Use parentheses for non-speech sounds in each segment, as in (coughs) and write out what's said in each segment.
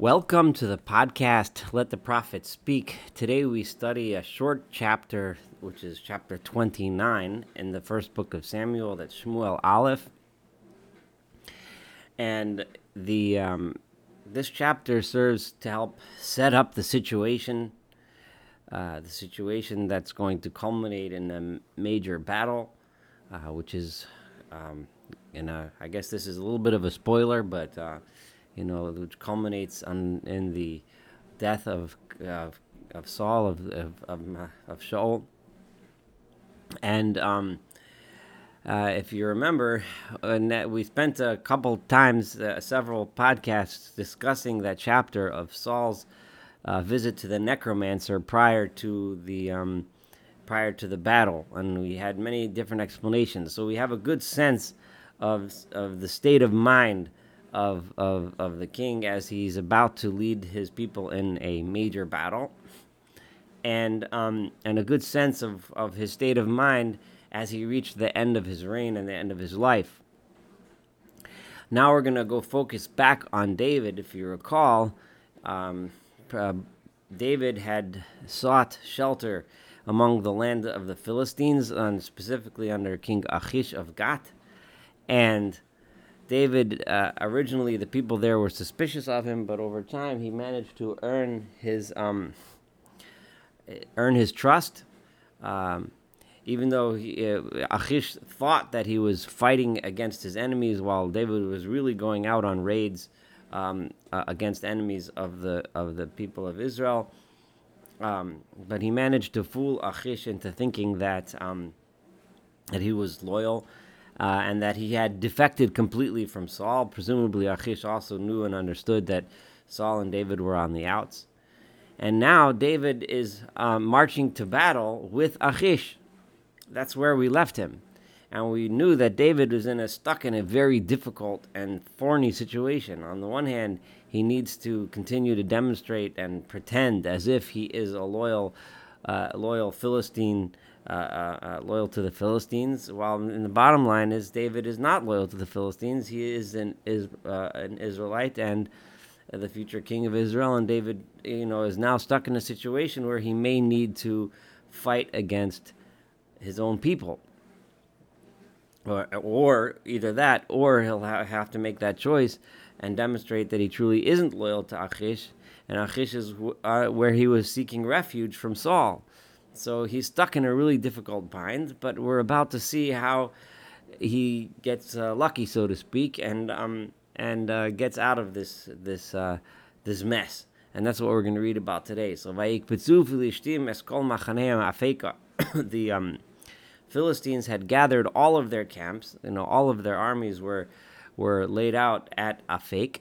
Welcome to the podcast, Let the Prophet Speak. Today we study a short chapter, which is chapter 29 in the first book of Samuel, that's Shmuel Aleph. And the um, this chapter serves to help set up the situation, uh, the situation that's going to culminate in a major battle, uh, which is, um, in a, I guess this is a little bit of a spoiler, but uh, you know, which culminates on, in the death of of, Saul of of of, of Shaul. And um, uh, if you remember, we spent a couple times, uh, several podcasts discussing that chapter of Saul's uh, visit to the necromancer prior to the um, prior to the battle, and we had many different explanations. So we have a good sense of of the state of mind of, of, of the king as he's about to lead his people in a major battle, and, um, and a good sense of, of his state of mind as he reached the end of his reign and the end of his life. Now we're going to go focus back on David. If you recall, um, uh, David had sought shelter among the land of the Philistines, and specifically under King Achish of Gath. And David, uh, originally the people there were suspicious of him, but over time he managed to earn his um, earn his trust. Um, even though he, uh, Achish thought that he was fighting against his enemies, while David was really going out on raids um, uh, against enemies of the of the people of Israel. Um, but he managed to fool Achish into thinking that um, that he was loyal uh, and that he had defected completely from Saul. Presumably, Achish also knew and understood that Saul and David were on the outs. And now David is um, marching to battle with Achish. That's where we left him. And we knew that David was in a stuck in a very difficult and thorny situation. On the one hand, he needs to continue to demonstrate and pretend as if he is a loyal, uh, loyal Philistine uh, uh, uh, loyal to the Philistines. While in the bottom line is David is not loyal to the Philistines. He is an is uh, an Israelite and the future king of Israel. And David, you know, is now stuck in a situation where he may need to fight against his own people. Or, or either that, or he'll ha- have to make that choice and demonstrate that he truly isn't loyal to Achish, and Achish is w- uh, where he was seeking refuge from Saul. So he's stuck in a really difficult bind, but we're about to see how he gets uh, lucky, so to speak, and um, and uh, gets out of this this uh, this mess. And that's what we're going to read about today. So (coughs) the um, Philistines had gathered all of their camps. You know, all of their armies were were laid out at Afek.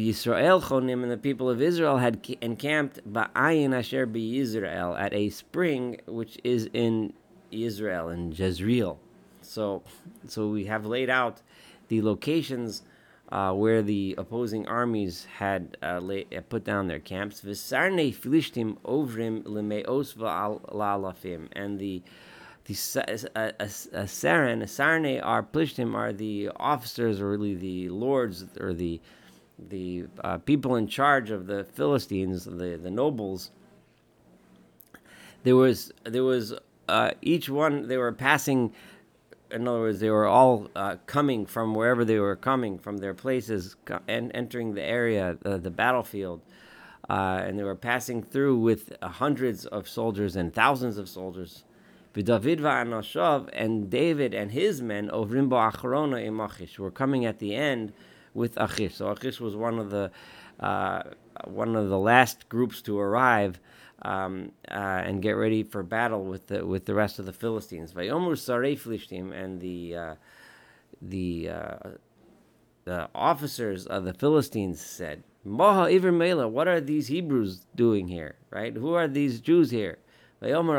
Yisrael chonim and the people of Israel had encamped ba'ayin asher Israel at a spring which is in Israel in Jezreel. So, so we have laid out the locations uh, where the opposing armies had uh, lay, uh, put down their camps. V'sarnei filishtim ovrim lemeos v'alafim, and the the Saran, Sarne are Plishtim are the officers or really the lords or the the uh, people in charge of the Philistines, the, the nobles, there was there was uh, each one they were passing. In other words, they were all uh, coming from wherever they were coming from their places and entering the area, uh, the battlefield, uh, and they were passing through with hundreds of soldiers and thousands of soldiers. David and David and his men, Ovrimbo Acharona Imachish, were coming at the end with Achish. So Achish was one of the uh, one of the last groups to arrive um, uh, and get ready for battle with the with the rest of the Philistines. Vayomer Sarei Philistine and the uh, the uh, the officers of the Philistines said, "Maha Iver Mela, what are these Hebrews doing here? Right? Who are these Jews here?" So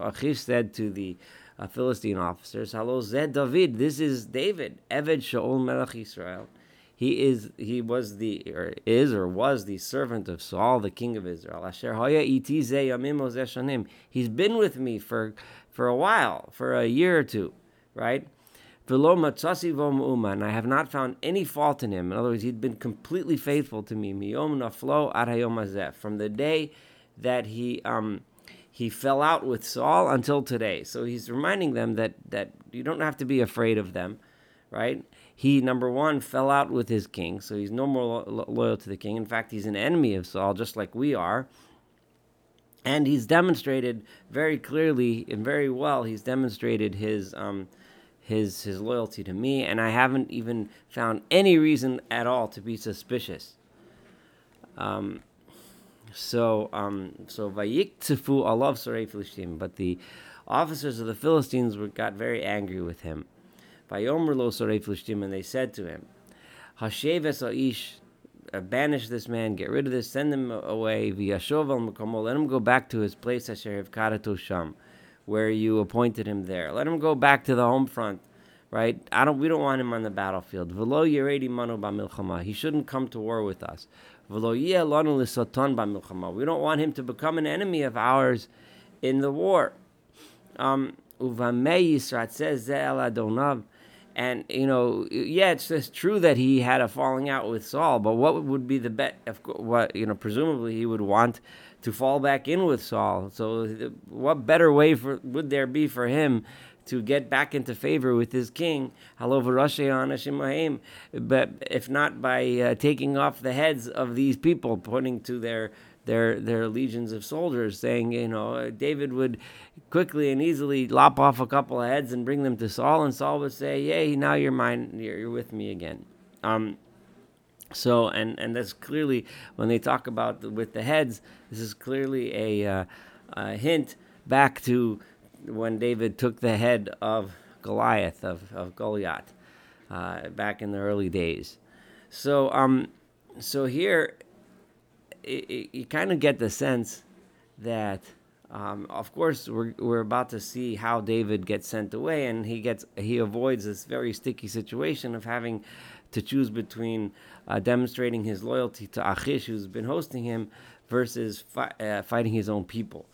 Achish said to the uh, Philistine officers, "Hello, Zed David. This is David, Eved Shaul Melech Israel. He is, he was the, or is, or was the servant of Saul, the king of Israel. Asher He's been with me for for a while, for a year or two, right? and I have not found any fault in him. In other words, he'd been completely faithful to me. From the day that he um, he fell out with Saul until today. So he's reminding them that that you don't have to be afraid of them, right? He number one fell out with his king, so he's no more lo- loyal to the king. In fact, he's an enemy of Saul, just like we are. And he's demonstrated very clearly and very well. He's demonstrated his um, his his loyalty to me, and I haven't even found any reason at all to be suspicious. Um, so um, so vayiktifu alav sarei Philistine, but the officers of the Philistines were, got very angry with him. Vayomer lo sarei Philistine, and they said to him, Hashev aish, uh, banish this man, get rid of this, send him away. V'yashov al let him go back to his place asher karato sham where you appointed him there. Let him go back to the home front, right? I don't. We don't want him on the battlefield. He shouldn't come to war with us. We don't want him to become an enemy of ours in the war. Um, says and you know, yeah, it's just true that he had a falling out with Saul. But what would be the bet? Of what you know, presumably he would want to fall back in with Saul. So, what better way for would there be for him to get back into favor with his king? But if not by uh, taking off the heads of these people, pointing to their their their legions of soldiers, saying, you know, David would quickly and easily lop off a couple of heads and bring them to Saul, and Saul would say, "Yay, now you're mine. You're, you're with me again." Um, so, and and that's clearly when they talk about the, with the heads, this is clearly a, uh, a hint back to when David took the head of Goliath of of Goliath uh, back in the early days. So, um, so here it, it, you kind of get the sense that. Um, of course, we're, we're about to see how David gets sent away, and he gets he avoids this very sticky situation of having to choose between uh, demonstrating his loyalty to Achish, who's been hosting him, versus fi- uh, fighting his own people.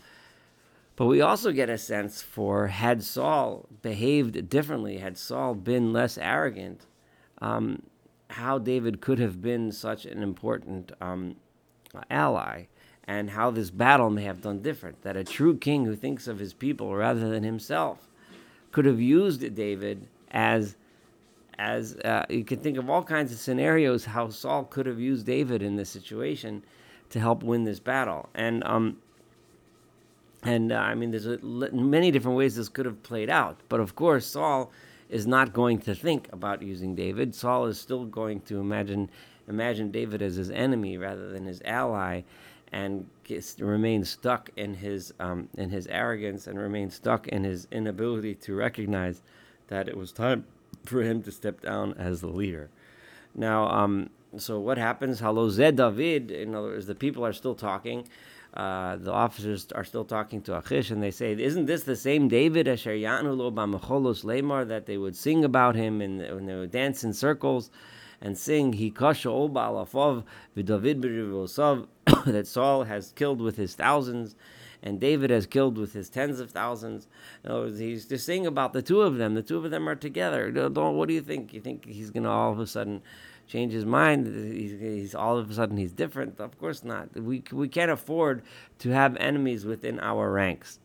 But we also get a sense for had Saul behaved differently, had Saul been less arrogant, um, how David could have been such an important um, ally, and how this battle may have done different. That a true king who thinks of his people rather than himself could have used David as as uh, you can think of all kinds of scenarios how Saul could have used David in this situation to help win this battle, and um, and uh, I mean, there's a, many different ways this could have played out. But of course, Saul is not going to think about using David. Saul is still going to imagine imagine David as his enemy rather than his ally, and gets, remain stuck in his um, in his arrogance and remain stuck in his inability to recognize that it was time for him to step down as the leader. Now, um, so what happens? Hello, Zed David. In other words, the people are still talking. Uh, the officers are still talking to Achish, and they say, "Isn't this the same David Asher Yanulo Bamacholos Lemar that they would sing about him and when they would dance in circles and sing He Kasha Oba Alafov David (coughs) that Saul has killed with his thousands and David has killed with his tens of thousands. Words, he's just saying about the two of them. The two of them are together. What do you think? You think he's going to all of a sudden change his mind? He's, he's, all of a sudden he's different? Of course not. We we can't afford to have enemies within our ranks.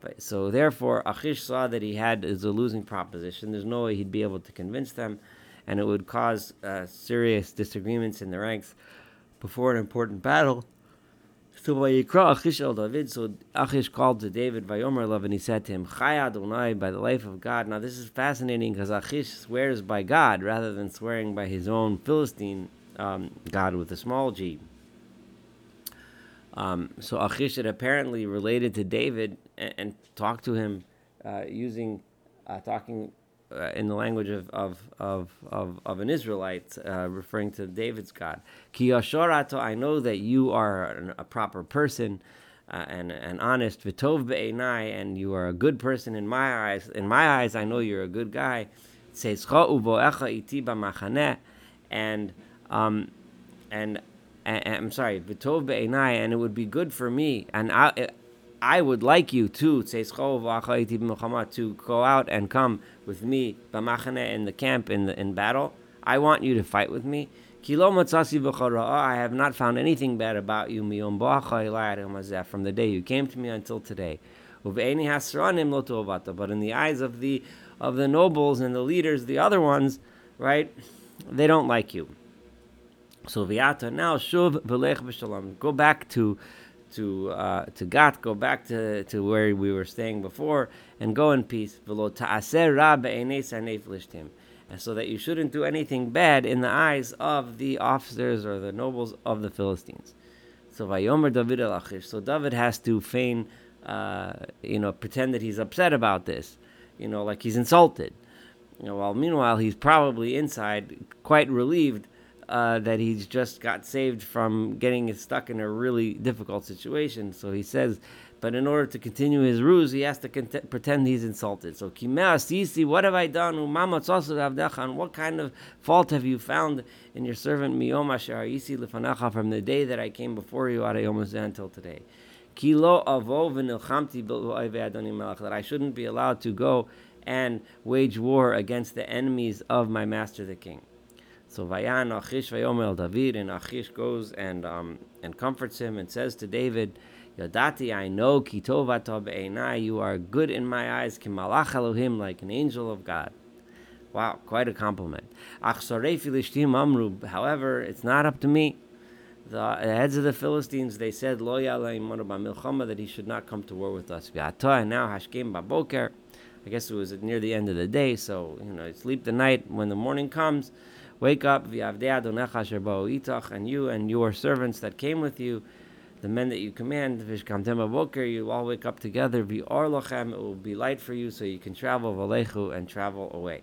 But, so therefore, Achish saw that he had is a losing proposition. There's no way he'd be able to convince them, and it would cause uh, serious disagreements in the ranks before an important battle. So Achish el David, so Achish called to David Vayomer Love, and he said to him, Chai Adonai, by the life of God. Now this is fascinating because Achish swears by God rather than swearing by his own Philistine um, God with a small g. Um, so Achish had apparently related to David and, and talked to him uh, using, uh, talking uh, in the language of, of, of, of, of an Israelite, uh, referring to David's God. Ki I know that you are an, a proper person uh, and, and honest, v'tov be'enai, and you are a good person in my eyes. In my eyes, I know you're a good guy. And, um, and, and, I'm sorry, v'tov be'enai, and it would be good for me, and I, I would like you to to go out and come with me in the camp in the in battle. I want you to fight with me. I have not found anything bad about you from the day you came to me until today. But in the eyes of the of the nobles and the leaders, the other ones, right, they don't like you. So viata now shuv. Go back to to uh, to Gat, go back to, to where we were staying before, and go in peace. And so that you shouldn't do anything bad in the eyes of the officers or the nobles of the Philistines. So David So David has to feign, uh, you know, pretend that he's upset about this, you know, like he's insulted. You know, while meanwhile he's probably inside quite relieved uh, that he's just got saved from getting stuck in a really difficult situation. So he says, but in order to continue his ruse, he has to cont- pretend he's insulted. So, what have I done? What kind of fault have you found in your servant from the day that I came before you until today? Kilo avo v'nilchamti that I shouldn't be allowed to go and wage war against the enemies of my master the king. So Vayan Achish Vayomel David, and Achish goes and um, and comforts him and says to David, Yadati, I know Kitova Be'enai, you are good in my eyes, Kimalach Elohim, like an angel of God. Wow, quite a compliment. However, it's not up to me. The heads of the Philistines, they said, Lo that he should not come to war with us. Now Hashkem Baboker. I guess it was near the end of the day, so you know, sleep the night. When the morning comes, wake up, and you and your servants that came with you, the men that you command, you all wake up together, it will be light for you, so you can travel and travel away.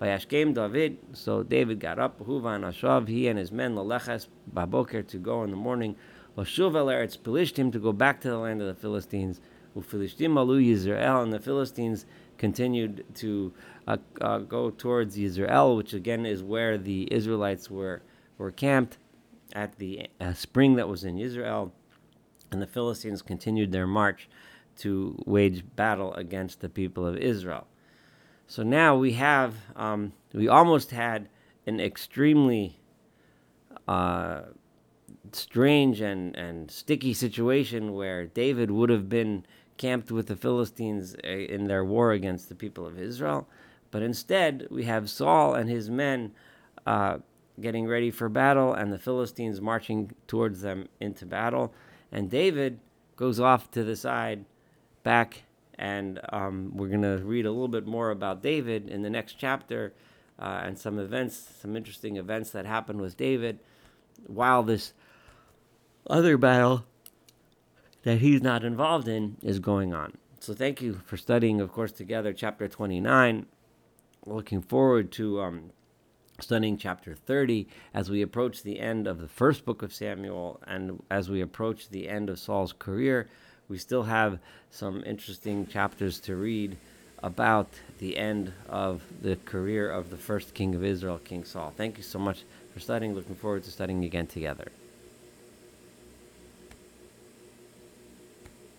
David, so David got up, Huvan Ashav, he and his men, Laleches, Baboker, to go in the morning, Lashuv El Eretz, Pelishtim, to go back to the land of the Philistines, Ufilishtim Alu Yisrael, and the Philistines continued to uh, uh, go towards Yisrael, which again is where the Israelites were, were camped at the uh, spring that was in Israel, and the Philistines continued their march to wage battle against the people of Israel. So now we have, um, we almost had an extremely uh, strange and, and sticky situation where David would have been camped with the Philistines uh, in their war against the people of Israel. But instead, we have Saul and his men uh, getting ready for battle, and the Philistines marching towards them into battle. And David goes off to the side, back, and um, we're going to read a little bit more about David in the next chapter uh, and some events, some interesting events that happened with David while this other battle that he's not involved in is going on. So thank you for studying, of course, together chapter 29. Looking forward to um, studying chapter 30 as we approach the end of the first book of Samuel and as we approach the end of Saul's career. We still have some interesting chapters to read about the end of the career of the first king of Israel, King Saul. Thank you so much for studying. Looking forward to studying again together.